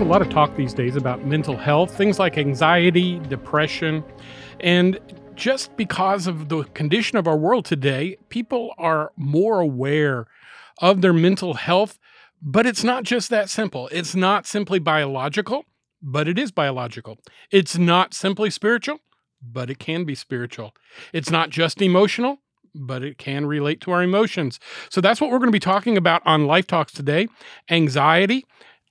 There's a lot of talk these days about mental health, things like anxiety, depression, and just because of the condition of our world today, people are more aware of their mental health, but it's not just that simple. It's not simply biological, but it is biological. It's not simply spiritual, but it can be spiritual. It's not just emotional, but it can relate to our emotions. So that's what we're going to be talking about on Life Talks today anxiety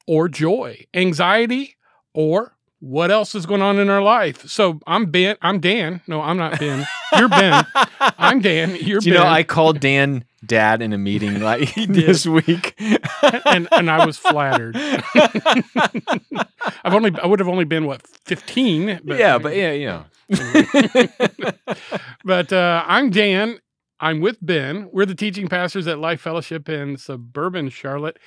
or joy, anxiety or what else is going on in our life. So I'm Ben. I'm Dan. No, I'm not Ben. You're Ben. I'm Dan. You're Do you Ben. know I called Dan dad in a meeting like this week. and and I was flattered. I've only I would have only been what 15. But, yeah, but yeah, you know. but uh, I'm Dan. I'm with Ben. We're the teaching pastors at Life Fellowship in suburban Charlotte.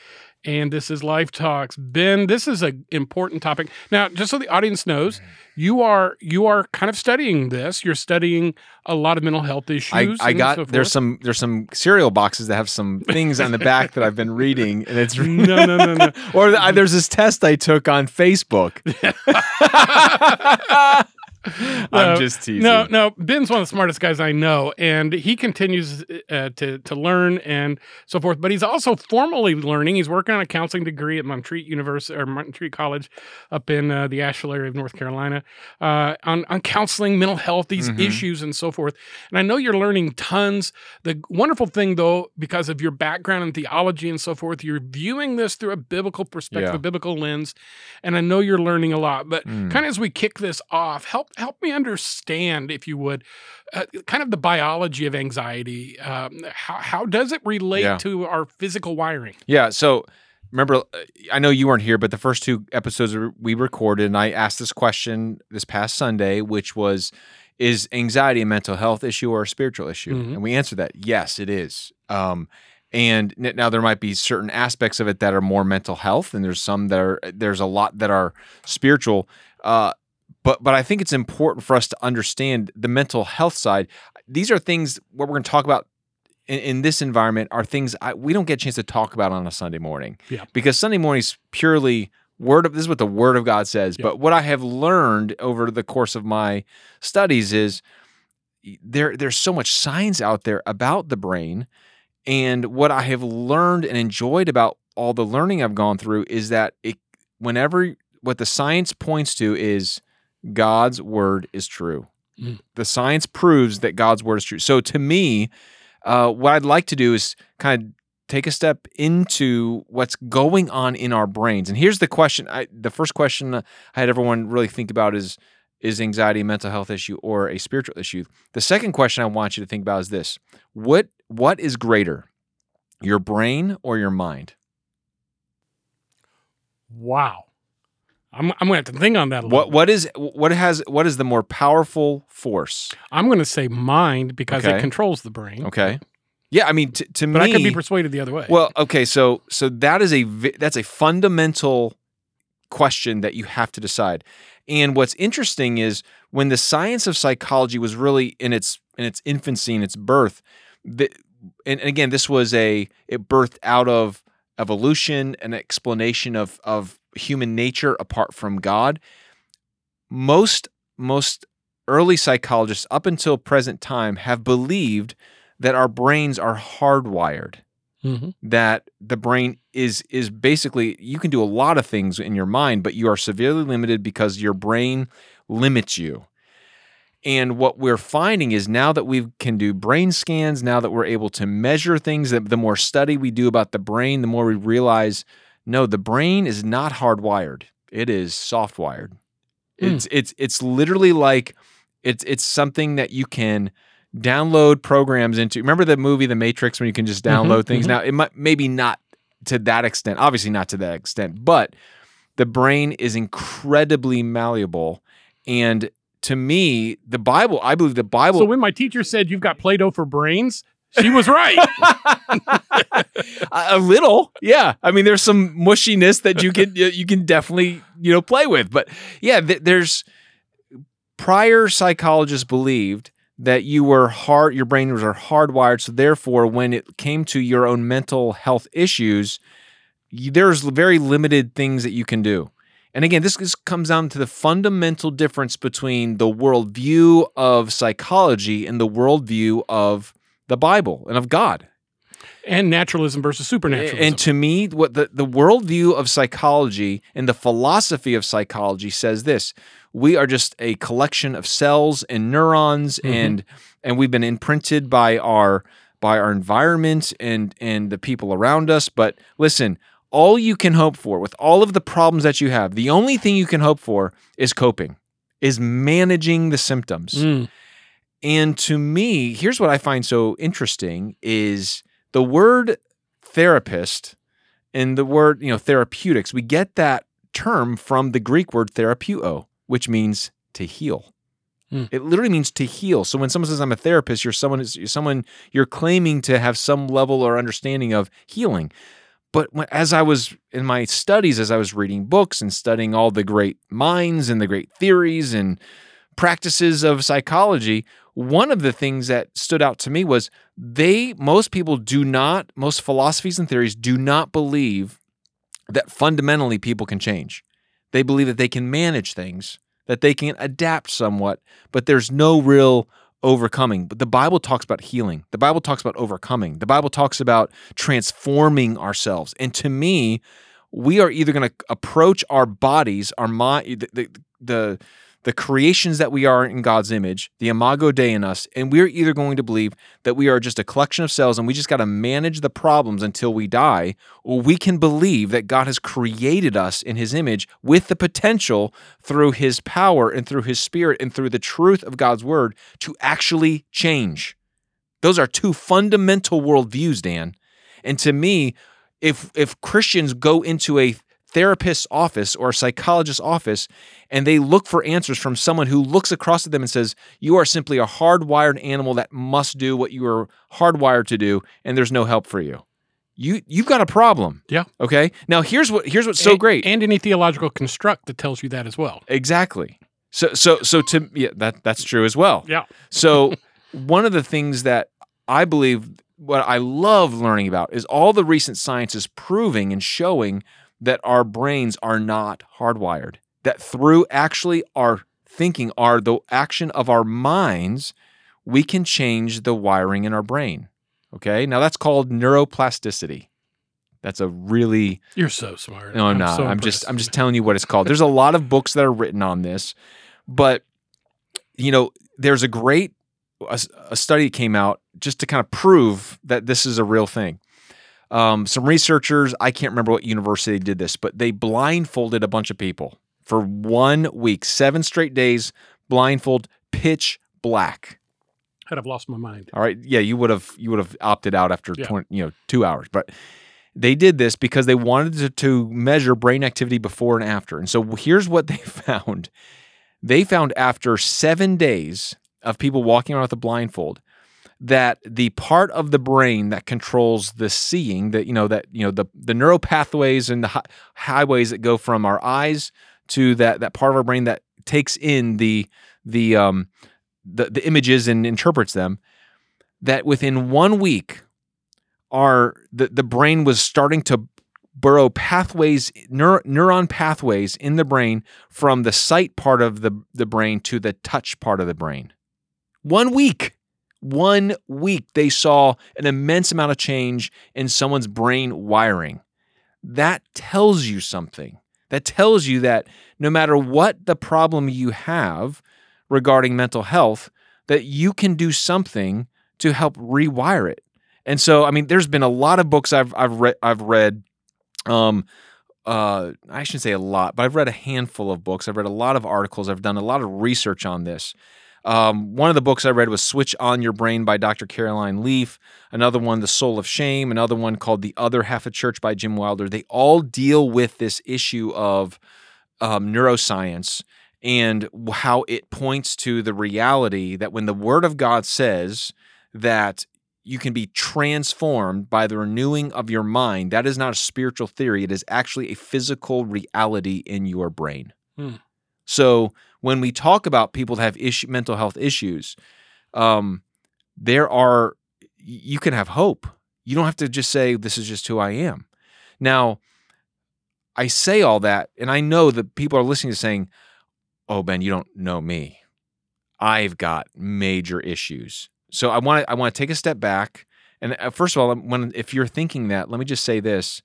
And this is Life Talks. Ben, this is an important topic. Now, just so the audience knows, you are you are kind of studying this. You're studying a lot of mental health issues. I and got so there's some there's some cereal boxes that have some things on the back that I've been reading, and it's No, no, no, no. or th- there's this test I took on Facebook. I'm No, just teasing. No, no. Ben's one of the smartest guys I know, and he continues uh, to to learn and so forth. But he's also formally learning. He's working on a counseling degree at Montreat University or Montreat College, up in uh, the Asheville area of North Carolina, uh, on on counseling, mental health, these Mhm. issues, and so forth. And I know you're learning tons. The wonderful thing, though, because of your background in theology and so forth, you're viewing this through a biblical perspective, Yeah. a biblical lens, and I know you're learning a lot. But Mm. kind of as we kick this off, help help me understand, if you would, uh, kind of the biology of anxiety. Um, how how does it relate Yeah. to our physical wiring? Yeah. So remember, uh, I know you weren't here, but the first two episodes we recorded, and I asked this question this past Sunday, which was, "Is anxiety a mental health issue or a spiritual issue?" Mhm. And we answered that, yes, it is. Um, and now there might be certain aspects of it that are more mental health, and there's some that are there's a lot that are spiritual. Uh, but but I think it's important for us to understand the mental health side. These are things what we're going to talk about in, in this environment are things I, we don't get a chance to talk about on a Sunday morning. Yeah. Because Sunday morning is purely word of this is what the word of God says. Yeah. But what I have learned over the course of my studies is there there's so much science out there about the brain. And what I have learned and enjoyed about all the learning I've gone through is that it whenever what the science points to is God's word is true. Mm. The science proves that God's word is true. So to me, uh, what I'd like to do is kind of take a step into what's going on in our brains. And here's the question: I, the first question I had everyone really think about is is anxiety a mental health issue or a spiritual issue? The second question I want you to think about is this: what what is greater, your brain or your mind? Wow, I'm I'm going to have to think on that. A little What bit. what is what has what is the more powerful force? I'm going to say mind because it controls the brain. Okay. Yeah, I mean, t- to But me, but I could be persuaded the other way. Well, okay, so so that is a vi- that's a fundamental question that you have to decide. And what's interesting is when the science of psychology was really in its in its infancy in its birth, the, and, and again, this was a it birthed out of evolution, an explanation of of human nature apart from God. Most most early psychologists up until present time have believed that our brains are hardwired Mhm. that the brain is is basically you can do a lot of things in your mind but you are severely limited because your brain limits you and what we're finding is now that we can do brain scans now that we're able to measure things that the more study we do about the brain the more we realize no the brain is not hardwired it is soft wired Hmm. it's it's it's literally like it's it's something that you can download programs into. Remember the movie The Matrix when you can just Mhm, download things? mhm. Now it might maybe not to that extent, obviously not to that extent, but the brain is incredibly malleable. And to me, the Bible, I believe the Bible so when my teacher said you've got Play-Doh for brains, she was right. a, little, yeah. I mean, there's some mushiness that you can you can definitely you know play with, but yeah, th- there's prior psychologists believed that you were hard, your brain was hardwired, so therefore, when it came to your own mental health issues, you, there's very limited things that you can do. And again, this, this comes down to the fundamental difference between the worldview of psychology and the worldview of the Bible and of God. And naturalism versus supernaturalism. And to me, what the, the worldview of psychology and the philosophy of psychology says this we are just a collection of cells and neurons Mhm. and and we've been imprinted by our by our environment and and the people around us. But listen, all you can hope for with all of the problems that you have, the only thing you can hope for is coping, is managing the symptoms. Mm. And to me, here's what I find so interesting is the word therapist and the word, you know, therapeutics. We get that term from the Greek word therapeuo, which means to heal. Hmm. It literally means to heal. So when someone says I'm a therapist, you're someone you're someone you're claiming to have some level or understanding of healing. But when, as I was in my studies, as I was reading books and studying all the great minds and the great theories and practices of psychology, one of the things that stood out to me was they, most people do not, most philosophies and theories do not believe that fundamentally people can change. They believe that they can manage things, that they can adapt somewhat, but there's no real overcoming. But the Bible talks about healing. The Bible talks about overcoming. The Bible talks about transforming ourselves. And to me, we are either going to approach our bodies, our mind, the, the, the the creations that we are in God's image, the imago Dei in us, and we're either going to believe that we are just a collection of cells and we just got to manage the problems until we die, or we can believe that God has created us in his image with the potential through his power and through his spirit and through the truth of God's word to actually change. Those are two fundamental worldviews, Dan. And to me, if if Christians go into a therapist's office or a psychologist's office and they look for answers from someone who looks across at them and says, You are simply a hardwired animal that must do what you are hardwired to do, and there's no help for you. You you've got a problem. Yeah. Okay. Now here's what here's what's so And- great. And any theological construct that tells you that as well. exactly. So so so to yeah, that that's true as well. Yeah. So one of the things that I believe what I love learning about is all the recent science is proving and showing that our brains are not hardwired. That through actually our thinking, our the action of our minds, we can change the wiring in our brain. Okay? Now that's called neuroplasticity. That's a really You're so smart. no, I'm, not. so I'm just. I'm just telling you what it's called. There's a lot of books that are written on this, but you know, there's a great a, a study came out just to kind of prove that this is a real thing. Um, some researchers, I can't remember what university did this, but they blindfolded a bunch of people for one week, seven straight days, blindfold, pitch black. I'd have lost my mind. All right. Yeah, you would have you would have opted out after Yeah. 20, you know, 2 hours. But they did this because they wanted to, to measure brain activity before and after. And so here's what they found. They found after 7 days of people walking around with a blindfold that the part of the brain that controls the seeing that you know that you know the the neural pathways and the hi- highways that go from our eyes to that that part of our brain that takes in the the um the, the images and interprets them that within one week our the, the brain was starting to burrow pathways neur, neuron pathways in the brain from the sight part of the, the brain to the touch part of the brain. One week one week they saw an immense amount of change in someone's brain wiring that tells you something that tells you that no matter what the problem you have regarding mental health that you can do something to help rewire it. And so, I mean, there's been a lot of books I've I've read I've read. Um, uh, I shouldn't say a lot, but I've read a handful of books. I've read a lot of articles. I've done a lot of research on this. Um, one of the books I read was Switch on Your Brain by Dr. Caroline Leaf. Another one, The Soul of Shame. Another one called The Other Half of Church by Jim Wilder. They all deal with this issue of um, neuroscience and how it points to the reality that when the Word of God says that you can be transformed by the renewing of your mind, that is not a spiritual theory. It is actually a physical reality in your brain. Hmm. So when we talk about people that have issue, mental health issues, um, there are you can have hope. You don't have to just say this is just who I am. Now, I say all that, and I know that people are listening to saying, "Oh, Ben, you don't know me. I've got major issues." So I want to I want to take a step back, and uh, first of all, when if you're thinking that, let me just say this: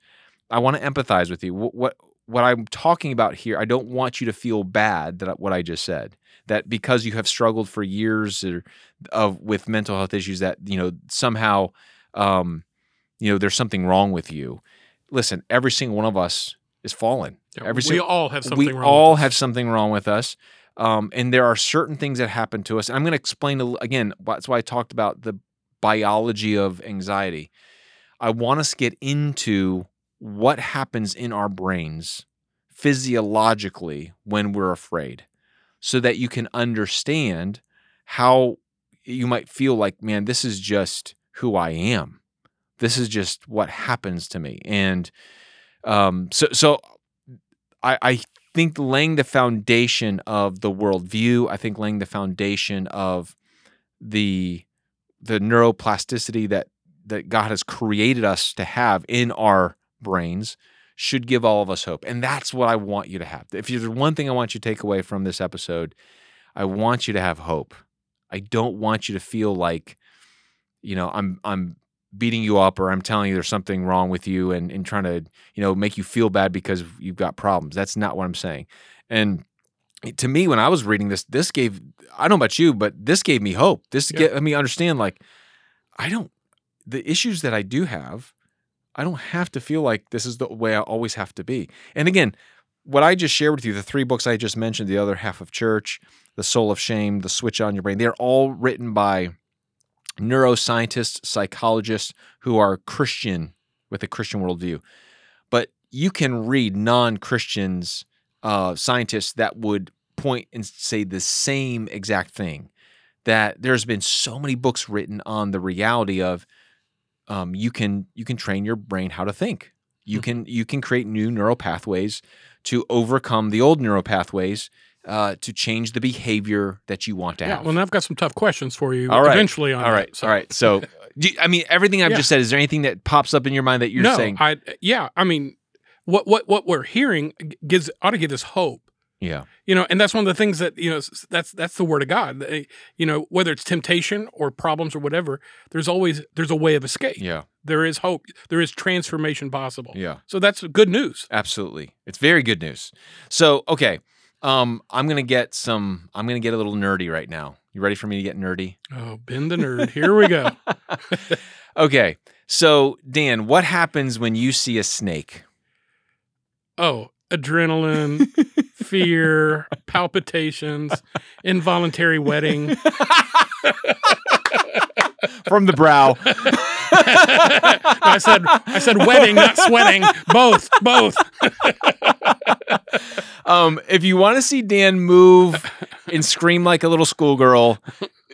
I want to empathize with you. What what, what I'm talking about here, I don't want you to feel bad that what I just said. That because you have struggled for years or, of with mental health issues, that you know somehow, um, you know, there's something wrong with you. Listen, every single one of us is fallen. Every we single, all have something we wrong. all with us. have something wrong with us. Um, and there are certain things that happen to us. And I'm going to explain a again. That's why I talked about the biology of anxiety. I want us to get into what happens in our brains physiologically when we're afraid, so that you can understand how you might feel like, man, this is just who I am. This is just what happens to me. And um, so, so I, I think laying the foundation of the worldview, I think laying the foundation of the the neuroplasticity that that God has created us to have in our brains should give all of us hope. And that's what I want you to have. If there's one thing I want you to take away from this episode, I want you to have hope. I don't want you to feel like, you know, I'm I'm beating you up or I'm telling you there's something wrong with you and, and trying to, you know, make you feel bad because you've got problems. That's not what I'm saying. And to me, when I was reading this, this gave I don't know about you, but this gave me hope. This Yeah. get let me understand like I don't the issues that I do have, I don't have to feel like this is the way I always have to be. And again, what I just shared with you, the three books I just mentioned, the other half of church, the soul of shame, the switch on your brain, they're all written by neuroscientists, psychologists who are Christian with a Christian worldview. But you can read non-Christians, uh, scientists that would point and say the same exact thing. That there's been so many books written on the reality of um, you can you can train your brain how to think. You Hmm. can you can create new neural pathways to overcome the old neural pathways uh, to change the behavior that you want to Yeah, have. well, and I've got some tough questions for you All right. eventually on all that, right, so- all right. So, you- I mean, everything I've Yeah. just said. Is there anything that pops up in your mind that you're no, saying? I yeah, I mean, what what what we're hearing gives ought to give us hope. Yeah, You know, and that's one of the things that you know. That's that's the word of God. You know, whether it's temptation or problems or whatever, there's always there's a way of escape. yeah, There is hope. There is transformation possible. yeah. So that's good news. Absolutely, it's very good news. So, okay, um, I'm gonna get some. I'm gonna get a little nerdy right now. You ready for me to get nerdy? Oh, Ben the nerd. Here we go. Okay, so Dan, what happens when you see a snake? Oh, adrenaline, fear, palpitations, involuntary wetting. From the brow. I said I said wedding, not sweating. Both, both. um, if you want to see Dan move and scream like a little schoolgirl,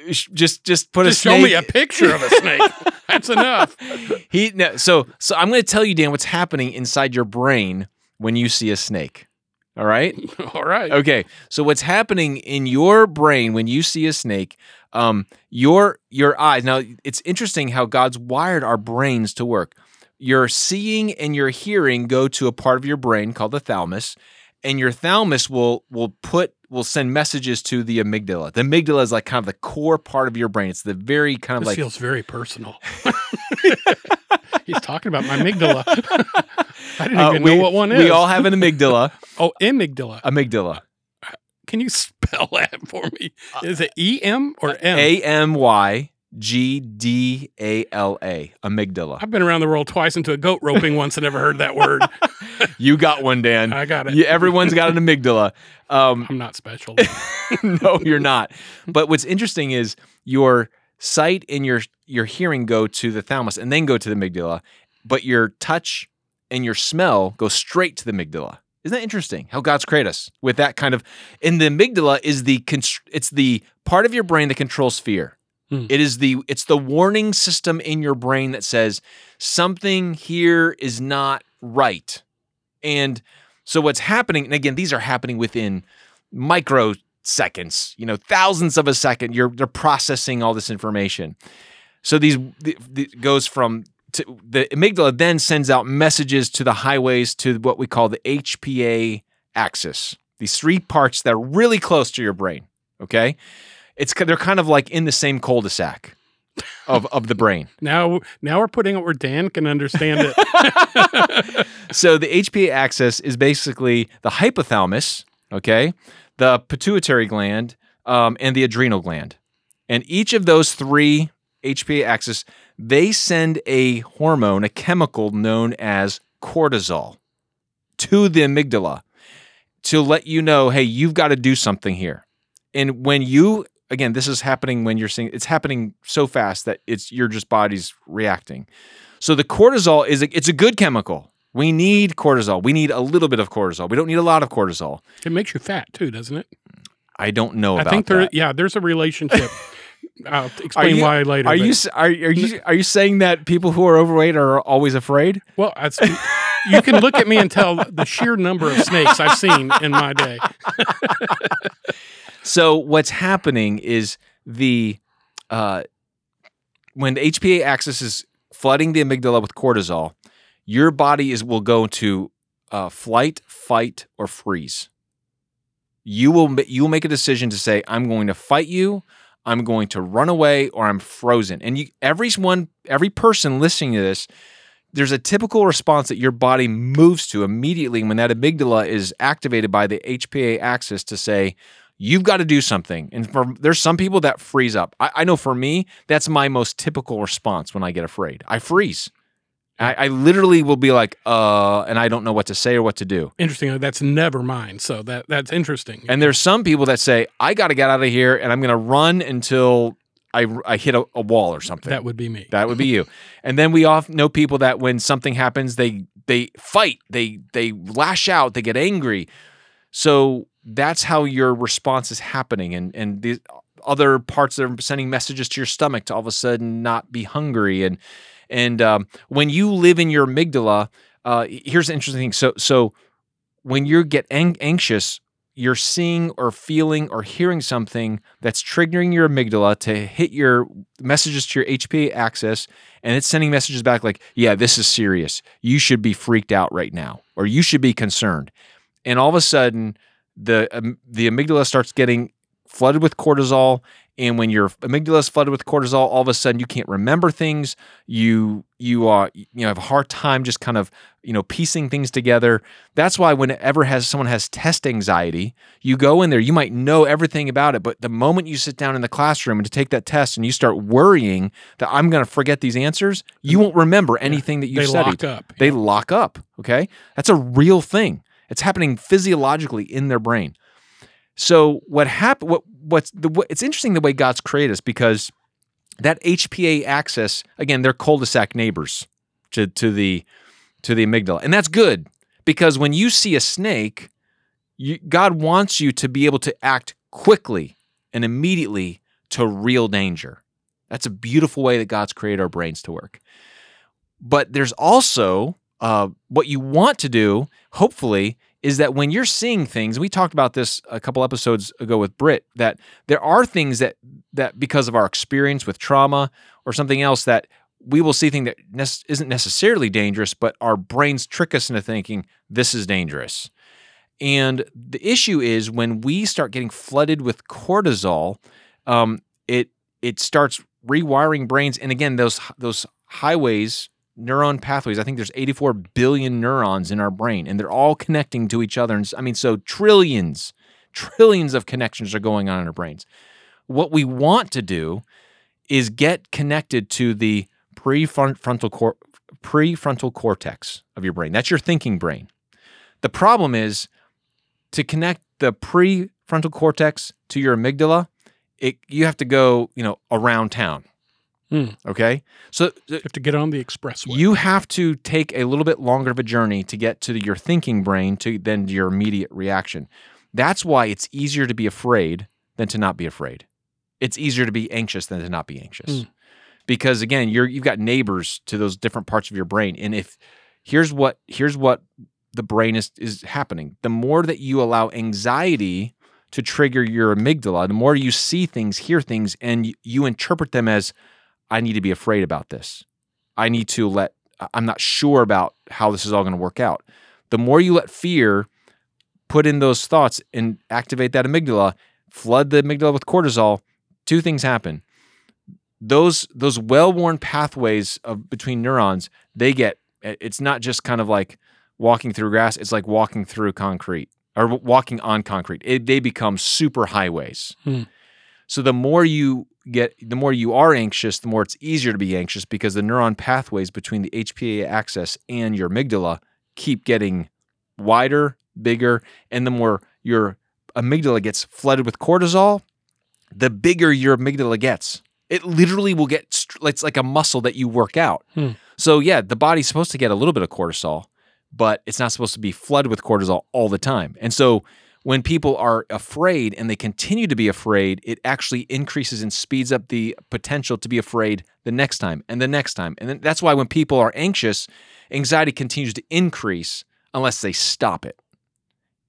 just just put Just a show me a picture of a snake. That's enough. He no, so so I'm going to tell you, Dan, what's happening inside your brain when you see a snake. All right. All right. Okay. So what's happening in your brain when you see a snake? Um, your your eyes. Now it's interesting how God's wired our brains to work. Your seeing and your hearing go to a part of your brain called the thalamus, and your thalamus will will put will send messages to the amygdala. The amygdala is like kind of the core part of your brain. It's the very kind of This like feels very personal. He's talking about my amygdala. I didn't Uh, even we, know what one is. We all have an amygdala. oh, amygdala. amygdala. Can you spell that for me? Is it E M or M? A M Y G D A L A. Amygdala. I've been around the world twice into a goat roping once and never heard that word. You got one, Dan. I got it. You- everyone's got an amygdala. Um, I'm not special. no, you're not. But what's interesting is your sight and your your hearing go to the thalamus and then go to the amygdala, but your touch and your smell go straight to the amygdala. Isn't that interesting? How God's created us with that kind of. And the amygdala is the it's the part of your brain that controls fear. Hmm. It is the it's the warning system in your brain that says something here is not right. And so what's happening, and again, these are happening within microseconds, you know, thousands of a second. You're they're processing all this information. So these the, the, goes from to, the amygdala then sends out messages to the highways to what we call the HPA axis. These three parts that are really close to your brain. Okay, it's they're kind of like in the same cul-de-sac of of the brain. Now, now we're putting it where Dan can understand it. so the HPA axis is basically the hypothalamus, okay, the pituitary gland, um, and the adrenal gland, and each of those three HPA axis they send a hormone, a chemical known as cortisol, to the amygdala to let you know, hey, you've got to do something here. And when you again, this is happening when you're seeing it's happening so fast that it's your just body's reacting. So the cortisol is a, it's a good chemical. We need cortisol. We need a little bit of cortisol. We don't need a lot of cortisol. it makes you fat too, doesn't it? I don't know about that. I think there. that. Yeah, there's a relationship. I'll explain you- why later. Are but- you are, are you are you saying that people who are overweight are always afraid? Well, that's, you can look at me and tell the sheer number of snakes I've seen in my day. So what's happening is the uh, when the HPA axis is flooding the amygdala with cortisol, your body is will go to uh, flight, fight, or freeze. You will you will make a decision to say, "I'm going to fight you." I'm going to run away or I'm frozen. And you, every one, every person listening to this, there's a typical response that your body moves to immediately when that amygdala is activated by the HPA axis to say, you've got to do something. And for there's some people that freeze up. I, I know for me, that's my most typical response when I get afraid. I freeze. I, I literally will be like, uh, and I don't know what to say or what to do. Interesting. That's never mine. So that that's interesting. And there's some people that say, I got to get out of here and I'm going to run until I, I hit a, a wall or something. that would be me. That would be you. And then we often know people that when something happens, they they fight, they they lash out, they get angry. So that's how your response is happening, and and the other parts are sending messages to your stomach to all of a sudden not be hungry. And and um, when you live in your amygdala, uh, here's the interesting thing. So so when you get ang- anxious, you're seeing or feeling or hearing something that's triggering your amygdala to hit your messages to your HPA axis, and it's sending messages back like, "Yeah, this is serious. You should be freaked out right now, or you should be concerned." And all of a sudden, the um, the amygdala starts getting flooded with cortisol, and when your amygdala is flooded with cortisol, all of a sudden you can't remember things. You you uh you know have a hard time just kind of you know piecing things together. That's why whenever has someone has test anxiety, you go in there, you might know everything about it, but the moment you sit down in the classroom and to take that test and you start worrying that I'm going to forget these answers, you won't remember anything that you they studied. lock up. They lock up. Okay, that's a real thing. It's happening physiologically in their brain. So what happened? What what's the? What, it's interesting the way God's created us because that HPA axis again, they're cul-de-sac neighbors to to the to the amygdala, and that's good because when you see a snake, you, God wants you to be able to act quickly and immediately to real danger. That's a beautiful way that God's created our brains to work. But there's also uh, what you want to do, hopefully, is that when you're seeing things, we talked about this a couple episodes ago with Britt, that there are things that that because of our experience with trauma or something else that we will see thing that nec- isn't necessarily dangerous, but our brains trick us into thinking this is dangerous. And the issue is when we start getting flooded with cortisol, um, it it starts rewiring brains. And again, those those highways, neuron pathways. I think there's 84 billion neurons in our brain, and they're all connecting to each other. And I mean, so trillions, trillions of connections are going on in our brains. What we want to do is get connected to the prefrontal cor- prefrontal cortex of your brain. That's your thinking brain. The problem is to connect the prefrontal cortex to your amygdala, it you have to go, you know, around town. Hmm. Okay? So You have to get on the expressway. you have to take a little bit longer of a journey to get to your thinking brain to then your immediate reaction. That's why it's easier to be afraid than to not be afraid. It's easier to be anxious than to not be anxious. Mm. Because again, you're you've got neighbors to those different parts of your brain. And if here's what here's what the brain is is happening. The more that you allow anxiety to trigger your amygdala, the more you see things, hear things, and you interpret them as I need to be afraid about this. I need to let, I'm not sure about how this is all going to work out. The more you let fear put in those thoughts and activate that amygdala, flood the amygdala with cortisol, two things happen. Those those well-worn pathways of between neurons, they get it's not just kind of like walking through grass, it's like walking through concrete or walking on concrete. It, they become super highways. Hmm. So the more you get, the more you are anxious, the more it's easier to be anxious because the neuron pathways between the HPA axis and your amygdala keep getting wider, bigger, and the more your amygdala gets flooded with cortisol, the bigger your amygdala gets. It literally will get, it's like a muscle that you work out. Hmm. So, yeah, the body's supposed to get a little bit of cortisol, but it's not supposed to be flooded with cortisol all the time. And so, when people are afraid and they continue to be afraid, it actually increases and speeds up the potential to be afraid the next time and the next time. And that's why when people are anxious, anxiety continues to increase unless they stop it.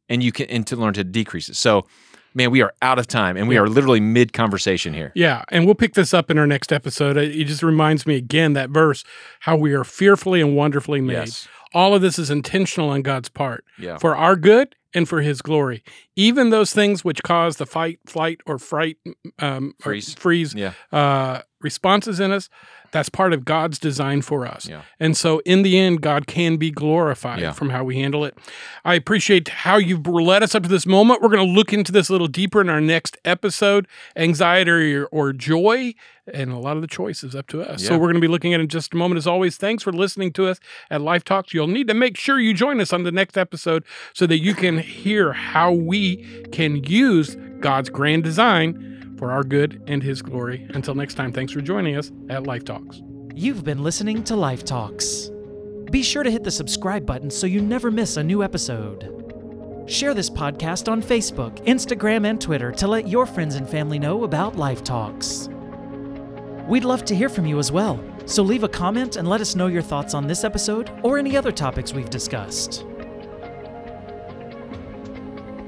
And you can and to learn to decrease it. So, man, we are out of time and we are literally mid conversation here. Yeah, and we'll pick this up in our next episode. It just reminds me again that verse how we are fearfully and wonderfully made. Yes. All of this is intentional on God's part Yeah. for our good and for His glory. Even those things which cause the fight, flight, or fright, um, or Freeze. freeze Yeah. uh, responses in us, that's part of God's design for us. Yeah. And so, in the end, God can be glorified Yeah. from how we handle it. I appreciate how you've led us up to this moment. We're going to look into this a little deeper in our next episode anxiety or, or joy, and a lot of the choices up to us. So, we're going to be looking at it in just a moment. As always, thanks for listening to us at Life Talks. You'll need to make sure you join us on the next episode so that you can hear how we can use God's grand design for our good and His glory. Until next time, thanks for joining us at Life Talks. You've been listening to Life Talks. Be sure to hit the subscribe button so you never miss a new episode. Share this podcast on Facebook, Instagram, and Twitter to let your friends and family know about Life Talks. We'd love to hear from you as well, so leave a comment and let us know your thoughts on this episode or any other topics we've discussed.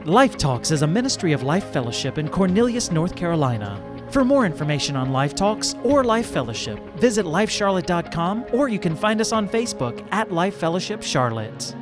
Life Talks is a ministry of Life Fellowship in Cornelius, North Carolina. For more information on Life Talks or Life Fellowship, visit lifecharlotte.com or you can find us on Facebook at Life Fellowship Charlotte.